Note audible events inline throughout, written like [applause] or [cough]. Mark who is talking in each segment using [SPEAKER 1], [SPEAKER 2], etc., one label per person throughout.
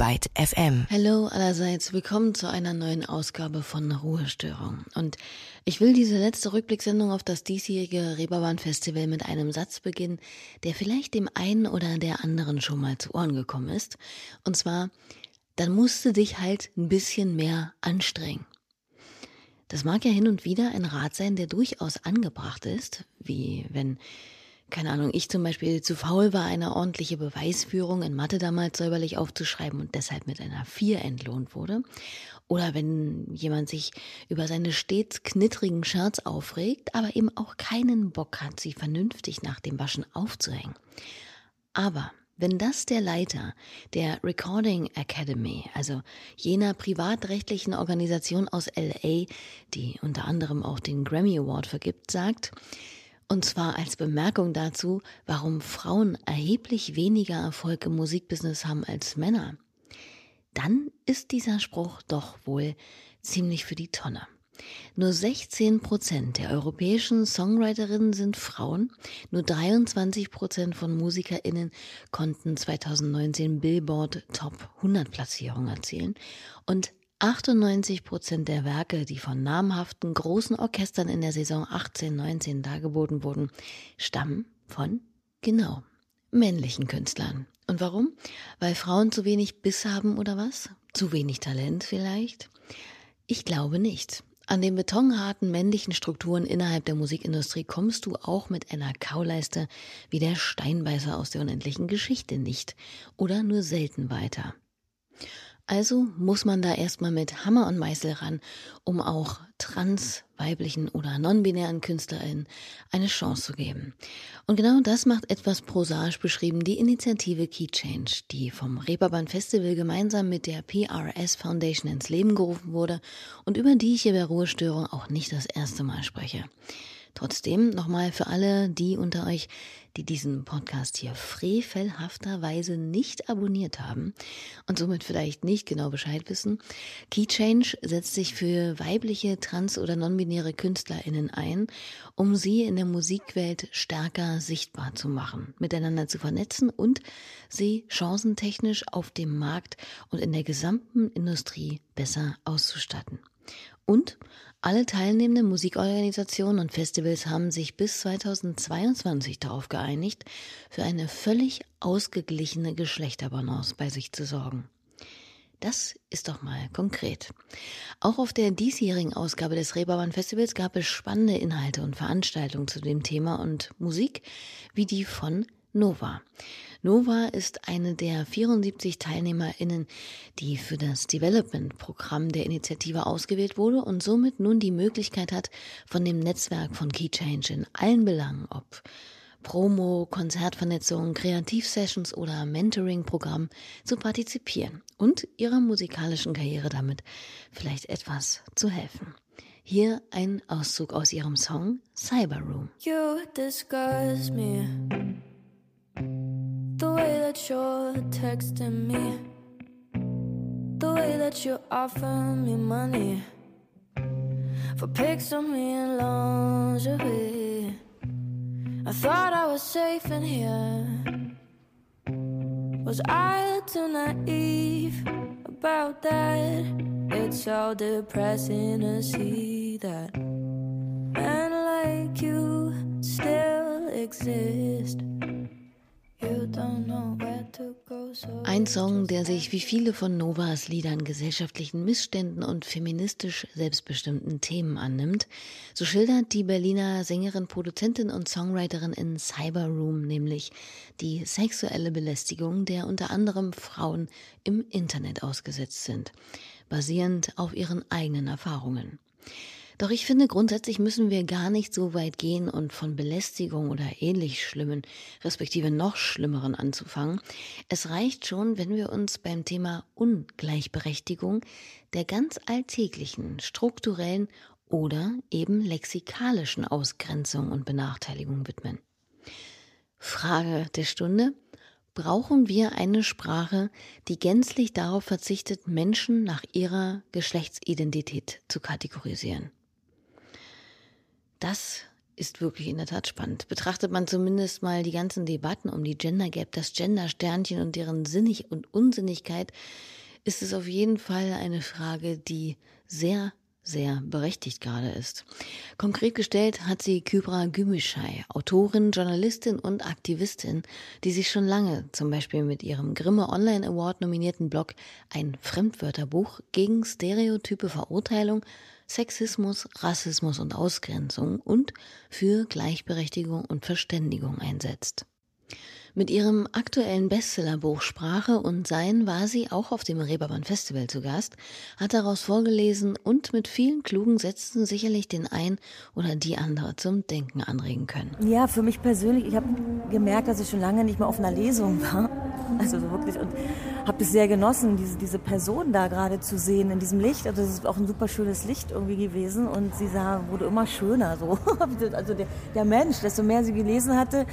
[SPEAKER 1] Byte FM.
[SPEAKER 2] Hallo allerseits, willkommen zu einer neuen Ausgabe von Ruhestörung. Und ich will diese letzte Rückblicksendung auf das diesjährige Reeperbahn Festival mit einem Satz beginnen, der vielleicht dem einen oder der anderen schon mal zu Ohren gekommen ist. Und zwar, dann musst du dich halt ein bisschen mehr anstrengen. Das mag ja hin und wieder ein Rat sein, der durchaus angebracht ist, wie wenn keine Ahnung, ich zum Beispiel zu faul war, eine ordentliche Beweisführung in Mathe damals säuberlich aufzuschreiben und deshalb mit einer 4 entlohnt wurde. Oder wenn jemand sich über seine stets knittrigen Shirts aufregt, aber eben auch keinen Bock hat, sie vernünftig nach dem Waschen aufzuhängen. Aber wenn das der Leiter der Recording Academy, also jener privatrechtlichen Organisation aus LA, die unter anderem auch den Grammy Award vergibt, sagt, und zwar als Bemerkung dazu, warum Frauen erheblich weniger Erfolg im Musikbusiness haben als Männer. Dann ist dieser Spruch doch wohl ziemlich für die Tonne. Nur 16 Prozent der europäischen Songwriterinnen sind Frauen, nur 23 Prozent von MusikerInnen konnten 2019 Billboard Top 100 Platzierungen erzielen und 98 Prozent der Werke, die von namhaften großen Orchestern in der Saison 18-19 dargeboten wurden, stammen von, genau, männlichen Künstlern. Und warum? Weil Frauen zu wenig Biss haben oder was? Zu wenig Talent vielleicht? Ich glaube nicht. An den betonharten männlichen Strukturen innerhalb der Musikindustrie kommst du auch mit einer Kauleiste wie der Steinbeißer aus der unendlichen Geschichte nicht oder nur selten weiter. Also muss man da erstmal mit Hammer und Meißel ran, um auch trans, weiblichen oder non-binären KünstlerInnen eine Chance zu geben. Und genau das macht etwas prosaisch beschrieben die Initiative Key Change, die vom Reeperbahn Festival gemeinsam mit der PRS Foundation ins Leben gerufen wurde und über die ich hier bei Ruhestörung auch nicht das erste Mal spreche. Trotzdem nochmal für alle die unter euch, die diesen Podcast hier frevelhafterweise nicht abonniert haben und somit vielleicht nicht genau Bescheid wissen. Key setzt sich für weibliche, trans- oder non-binäre KünstlerInnen ein, um sie in der Musikwelt stärker sichtbar zu machen, miteinander zu vernetzen und sie chancentechnisch auf dem Markt und in der gesamten Industrie besser auszustatten. Und alle teilnehmenden Musikorganisationen und Festivals haben sich bis 2022 darauf geeinigt, für eine völlig ausgeglichene Geschlechterbalance bei sich zu sorgen. Das ist doch mal konkret. Auch auf der diesjährigen Ausgabe des Reeperbahn Festivals gab es spannende Inhalte und Veranstaltungen zu dem Thema und Musik, wie die von Nova. Nova ist eine der 74 TeilnehmerInnen, die für das Development-Programm der Initiative ausgewählt wurde und somit nun die Möglichkeit hat, von dem Netzwerk von Keychange in allen Belangen, ob Promo, Konzertvernetzung, Kreativsessions oder Mentoring-Programm zu partizipieren und ihrer musikalischen Karriere damit vielleicht etwas zu helfen. Hier ein Auszug aus ihrem Song Cyber Room.
[SPEAKER 3] You disgust me. The way that you're texting me, the way that you offer me money for pics of me in lingerie. I thought I was safe in here. Was I too naive about that? It's so depressing to see that men like you still exist.
[SPEAKER 2] Ein Song, der sich wie viele von Novas Liedern gesellschaftlichen Missständen und feministisch selbstbestimmten Themen annimmt. So schildert die Berliner Sängerin, Produzentin und Songwriterin in Cyber Room nämlich die sexuelle Belästigung, der unter anderem Frauen im Internet ausgesetzt sind, basierend auf ihren eigenen Erfahrungen. Doch ich finde, grundsätzlich müssen wir gar nicht so weit gehen und von Belästigung oder ähnlich schlimmen, respektive noch schlimmeren anzufangen. Es reicht schon, wenn wir uns beim Thema Ungleichberechtigung der ganz alltäglichen, strukturellen oder eben lexikalischen Ausgrenzung und Benachteiligung widmen. Frage der Stunde. Brauchen wir eine Sprache, die gänzlich darauf verzichtet, Menschen nach ihrer Geschlechtsidentität zu kategorisieren? Das ist wirklich in der Tat spannend. Betrachtet man zumindest mal die ganzen Debatten um die Gender Gap, das Gender-Sternchen und deren Sinnig und Unsinnigkeit, ist es auf jeden Fall eine Frage, die sehr sehr berechtigt gerade ist. Konkret gestellt hat sie Kybra Gümüşay, Autorin, Journalistin und Aktivistin, die sich schon lange zum Beispiel mit ihrem Grimme Online Award nominierten Blog ein Fremdwörterbuch gegen stereotype Verurteilung, Sexismus, Rassismus und Ausgrenzung und für Gleichberechtigung und Verständigung einsetzt. Mit ihrem aktuellen Bestsellerbuch Sprache und Sein war sie auch auf dem Reeperbahn Festival zu Gast, hat daraus vorgelesen und mit vielen klugen Sätzen sicherlich den ein oder die andere zum Denken anregen können.
[SPEAKER 1] Ja, für mich persönlich, ich habe gemerkt, dass ich schon lange nicht mehr auf einer Lesung war. Also so wirklich und habe es sehr genossen, diese, diese Person da gerade zu sehen in diesem Licht. Also es ist auch ein super schönes Licht irgendwie gewesen und sie sah, wurde immer schöner so. [laughs] Also der, der Mensch, desto mehr sie gelesen hatte,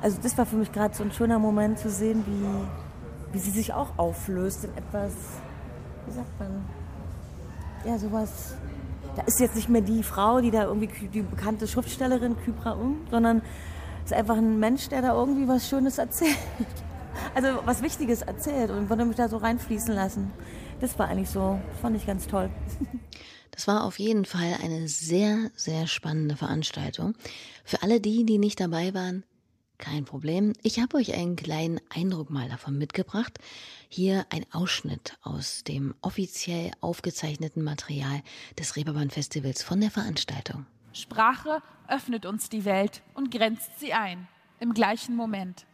[SPEAKER 1] also das war für mich gerade so ein schöner Moment zu sehen, wie, wie sie sich auch auflöst in etwas, wie sagt man, ja sowas. Da ist jetzt nicht mehr die Frau, die da irgendwie die bekannte Schriftstellerin Kybra Um, sondern es ist einfach ein Mensch, der da irgendwie was Schönes erzählt. Also was Wichtiges erzählt und wollte mich da so reinfließen lassen. Das war eigentlich so, fand ich ganz toll.
[SPEAKER 2] Das war auf jeden Fall eine sehr, sehr spannende Veranstaltung. Für alle die, die nicht dabei waren, kein Problem. Ich habe euch einen kleinen Eindruck mal davon mitgebracht. Hier ein Ausschnitt aus dem offiziell aufgezeichneten Material des Reeperbahn Festivals von der Veranstaltung.
[SPEAKER 4] Sprache öffnet uns die Welt und grenzt sie ein, im gleichen Moment.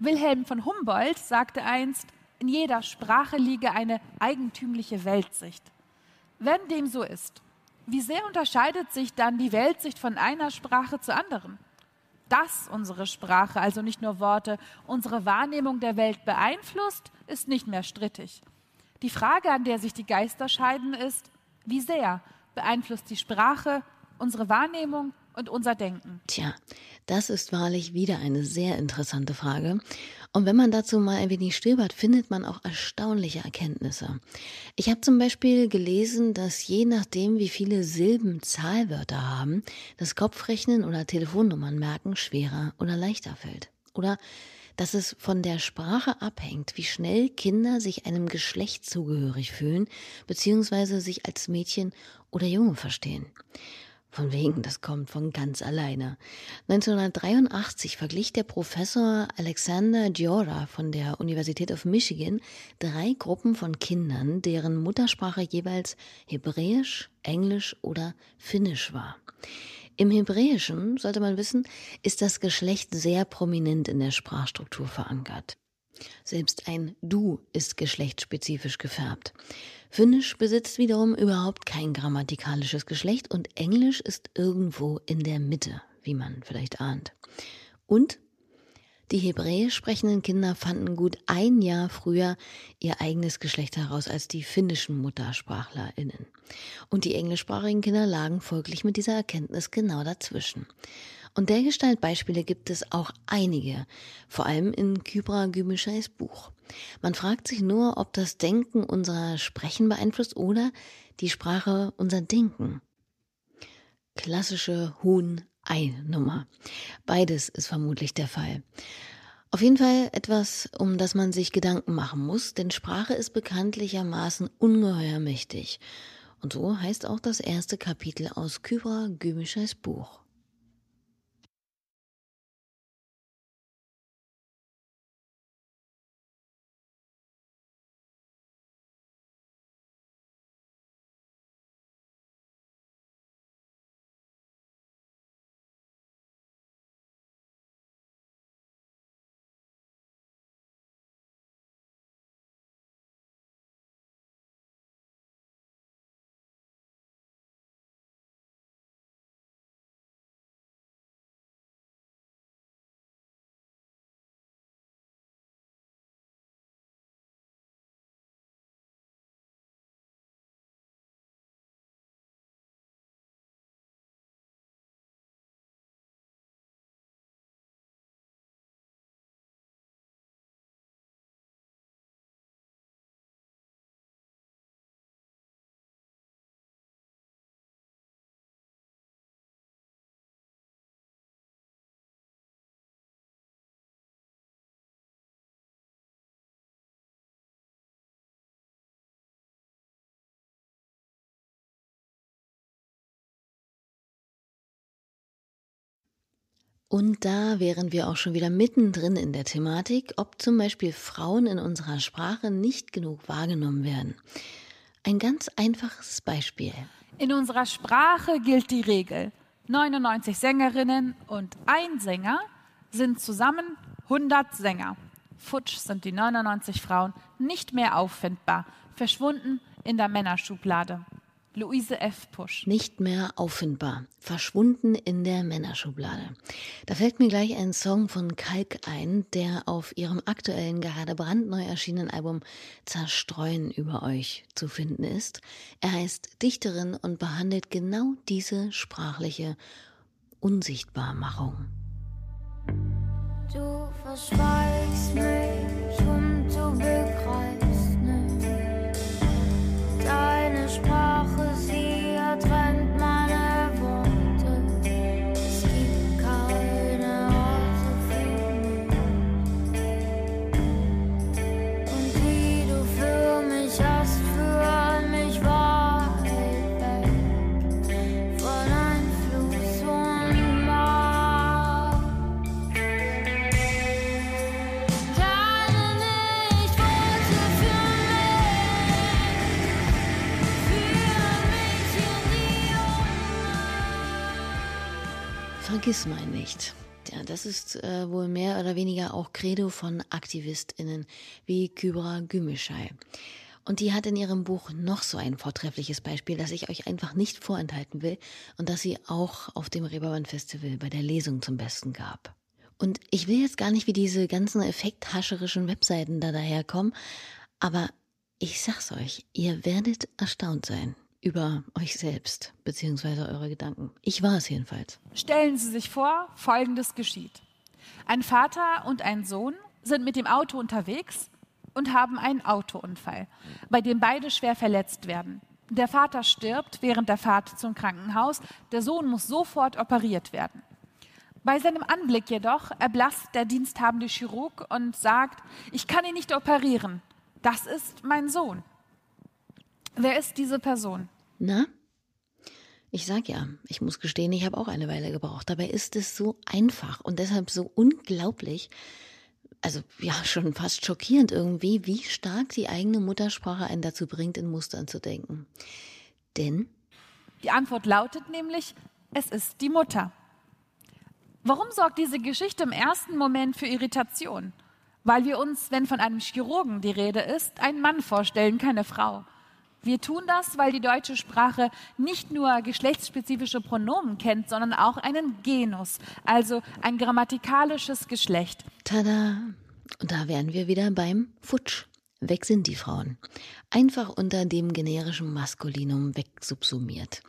[SPEAKER 4] Wilhelm von Humboldt sagte einst, in jeder Sprache liege eine eigentümliche Weltsicht. Wenn dem so ist, wie sehr unterscheidet sich dann die Weltsicht von einer Sprache zur anderen? dass unsere Sprache, also nicht nur Worte, unsere Wahrnehmung der Welt beeinflusst, ist nicht mehr strittig. Die Frage, an der sich die Geister scheiden, ist, wie sehr beeinflusst die Sprache unsere Wahrnehmung und unser Denken?
[SPEAKER 2] Tja, das ist wahrlich wieder eine sehr interessante Frage. Und wenn man dazu mal ein wenig stöbert, findet man auch erstaunliche Erkenntnisse. Ich habe zum Beispiel gelesen, dass je nachdem, wie viele Silben Zahlwörter haben, das Kopfrechnen oder Telefonnummern merken schwerer oder leichter fällt. Oder dass es von der Sprache abhängt, wie schnell Kinder sich einem Geschlecht zugehörig fühlen, beziehungsweise sich als Mädchen oder Junge verstehen. Von wegen, das kommt von ganz alleine. 1983 verglich der Professor Alexander Giora von der Universität of Michigan drei Gruppen von Kindern, deren Muttersprache jeweils Hebräisch, Englisch oder Finnisch war. Im Hebräischen, sollte man wissen, ist das Geschlecht sehr prominent in der Sprachstruktur verankert. Selbst ein Du ist geschlechtsspezifisch gefärbt. Finnisch besitzt wiederum überhaupt kein grammatikalisches Geschlecht und Englisch ist irgendwo in der Mitte, wie man vielleicht ahnt. Und die hebräisch sprechenden Kinder fanden gut ein Jahr früher ihr eigenes Geschlecht heraus als die finnischen MuttersprachlerInnen. Und die englischsprachigen Kinder lagen folglich mit dieser Erkenntnis genau dazwischen. Und dergestalt Beispiele gibt es auch einige, vor allem in Kybra Gümüşays Buch. Man fragt sich nur, ob das Denken unser Sprechen beeinflusst oder die Sprache unser Denken. Klassische Huhn-Ei-Nummer. Beides ist vermutlich der Fall. Auf jeden Fall etwas, um das man sich Gedanken machen muss, denn Sprache ist bekanntlichermaßen ungeheuer mächtig. Und so heißt auch das erste Kapitel aus Kybra Gümüşays Buch. Und da wären wir auch schon wieder mittendrin in der Thematik, ob zum Beispiel Frauen in unserer Sprache nicht genug wahrgenommen werden. Ein ganz einfaches Beispiel.
[SPEAKER 4] In unserer Sprache gilt die Regel, 99 Sängerinnen und ein Sänger sind zusammen 100 Sänger. Futsch sind die 99 Frauen nicht mehr auffindbar, verschwunden in der Männerschublade. Luise F. Pusch.
[SPEAKER 2] Nicht mehr auffindbar. Verschwunden in der Männerschublade. Da fällt mir gleich ein Song von Kalk ein, der auf ihrem aktuellen, gerade brandneu erschienenen Album Zerstreuen über euch zu finden ist. Er heißt Dichterin und behandelt genau diese sprachliche Unsichtbarmachung.
[SPEAKER 3] Du verschweigst mich und du begreifst
[SPEAKER 2] Vergiss mal nicht. Ja, das ist äh, wohl mehr oder weniger auch Credo von AktivistInnen wie Kybra Gümüşay. Und die hat in ihrem Buch noch so ein vortreffliches Beispiel, das ich euch einfach nicht vorenthalten will und das sie auch auf dem Reeperbahn Festival bei der Lesung zum Besten gab. Und ich will jetzt gar nicht wie diese ganzen effekthascherischen Webseiten da daherkommen, aber ich sag's euch, ihr werdet erstaunt sein über euch selbst bzw. eure Gedanken. Ich war es jedenfalls.
[SPEAKER 4] Stellen Sie sich vor, Folgendes geschieht. Ein Vater und ein Sohn sind mit dem Auto unterwegs und haben einen Autounfall, bei dem beide schwer verletzt werden. Der Vater stirbt während der Fahrt zum Krankenhaus, der Sohn muss sofort operiert werden. Bei seinem Anblick jedoch erblasst der diensthabende Chirurg und sagt, ich kann ihn nicht operieren, das ist mein Sohn. Wer ist diese Person?
[SPEAKER 2] Na? Ich sag ja, ich muss gestehen, ich habe auch eine Weile gebraucht. Dabei ist es so einfach und deshalb so unglaublich, also ja, schon fast schockierend irgendwie, wie stark die eigene Muttersprache einen dazu bringt, in Mustern zu denken. Denn?
[SPEAKER 4] Die Antwort lautet nämlich, es ist die Mutter. Warum sorgt diese Geschichte im ersten Moment für Irritation? Weil wir uns, wenn von einem Chirurgen die Rede ist, einen Mann vorstellen, keine Frau. Wir tun das, weil die deutsche Sprache nicht nur geschlechtsspezifische Pronomen kennt, sondern auch einen Genus, also ein grammatikalisches Geschlecht.
[SPEAKER 2] Tada! Und da wären wir wieder beim Futsch. Weg sind die Frauen. Einfach unter dem generischen Maskulinum wegsubsumiert.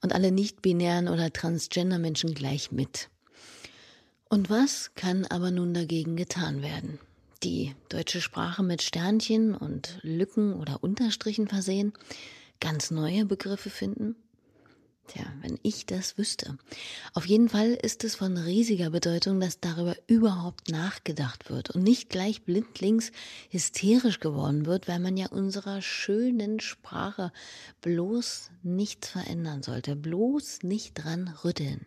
[SPEAKER 2] Und alle nicht-binären oder transgender Menschen gleich mit. Und was kann aber nun dagegen getan werden? Die deutsche Sprache mit Sternchen und Lücken oder Unterstrichen versehen, ganz neue Begriffe finden? Tja, wenn ich das wüsste. Auf jeden Fall ist es von riesiger Bedeutung, dass darüber überhaupt nachgedacht wird und nicht gleich blindlings hysterisch geworden wird, weil man ja unserer schönen Sprache bloß nichts verändern sollte, bloß nicht dran rütteln.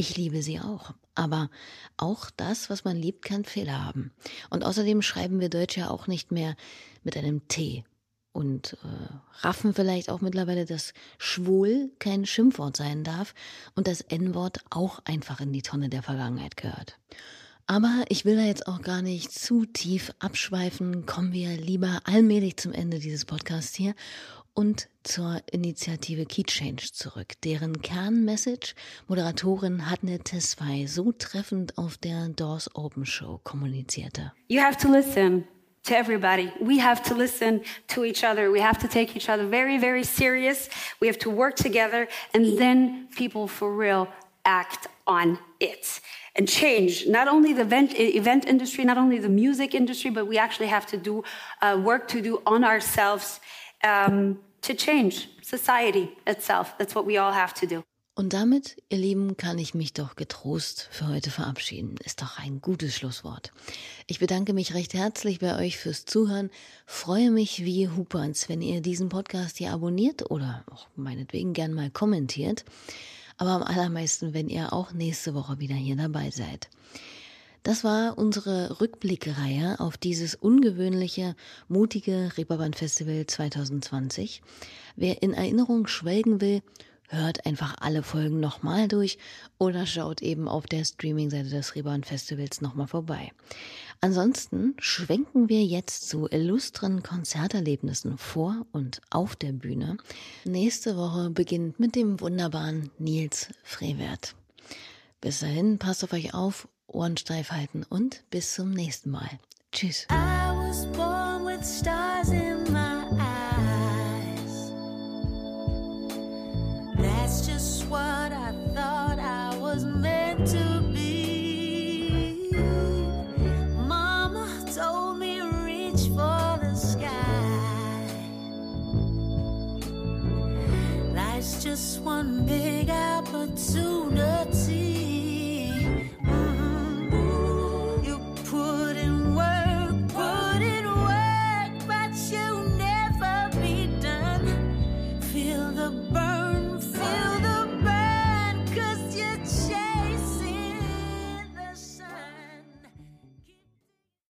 [SPEAKER 2] Ich liebe sie auch. Aber auch das, was man liebt, kann Fehler haben. Und außerdem schreiben wir Deutsche ja auch nicht mehr mit einem T. Und äh, raffen vielleicht auch mittlerweile, dass schwul kein Schimpfwort sein darf und das N-Wort auch einfach in die Tonne der Vergangenheit gehört. Aber ich will da jetzt auch gar nicht zu tief abschweifen. Kommen wir lieber allmählich zum Ende dieses Podcasts hier und zur Initiative Key Change zurück, deren Kernmessage Moderatorin Hadne Tesfay so treffend auf der Doors Open Show kommunizierte.
[SPEAKER 5] You have to listen to everybody. We have to listen to each other. We have to take each other very, very serious. We have to work together and then people for real act on it and change not only the event, event industry, not only the music industry, but we actually have to do uh, work to do on ourselves um, to change society itself. That's what we all have to do.
[SPEAKER 2] Und damit, ihr Lieben, kann ich mich doch getrost für heute verabschieden. Ist doch ein gutes Schlusswort. Ich bedanke mich recht herzlich bei euch fürs Zuhören. Freue mich wie Huperns, wenn ihr diesen Podcast hier abonniert oder auch meinetwegen gern mal kommentiert. aber am allermeisten, wenn ihr auch nächste Woche wieder hier dabei seid. Das war unsere Rückblickreihe auf dieses ungewöhnliche, mutige Reeperbahn Festival 2020. Wer in Erinnerung schwelgen will, hört einfach alle Folgen nochmal durch oder schaut eben auf der Streaming-Seite des Reeperbahn Festivals nochmal vorbei. Ansonsten schwenken wir jetzt zu illustren Konzerterlebnissen vor und auf der Bühne. Nächste Woche beginnt mit dem wunderbaren Nils Frevert. Bis dahin, passt auf euch auf, Ohren steif halten und bis zum nächsten Mal. Tschüss. just one big opportunity.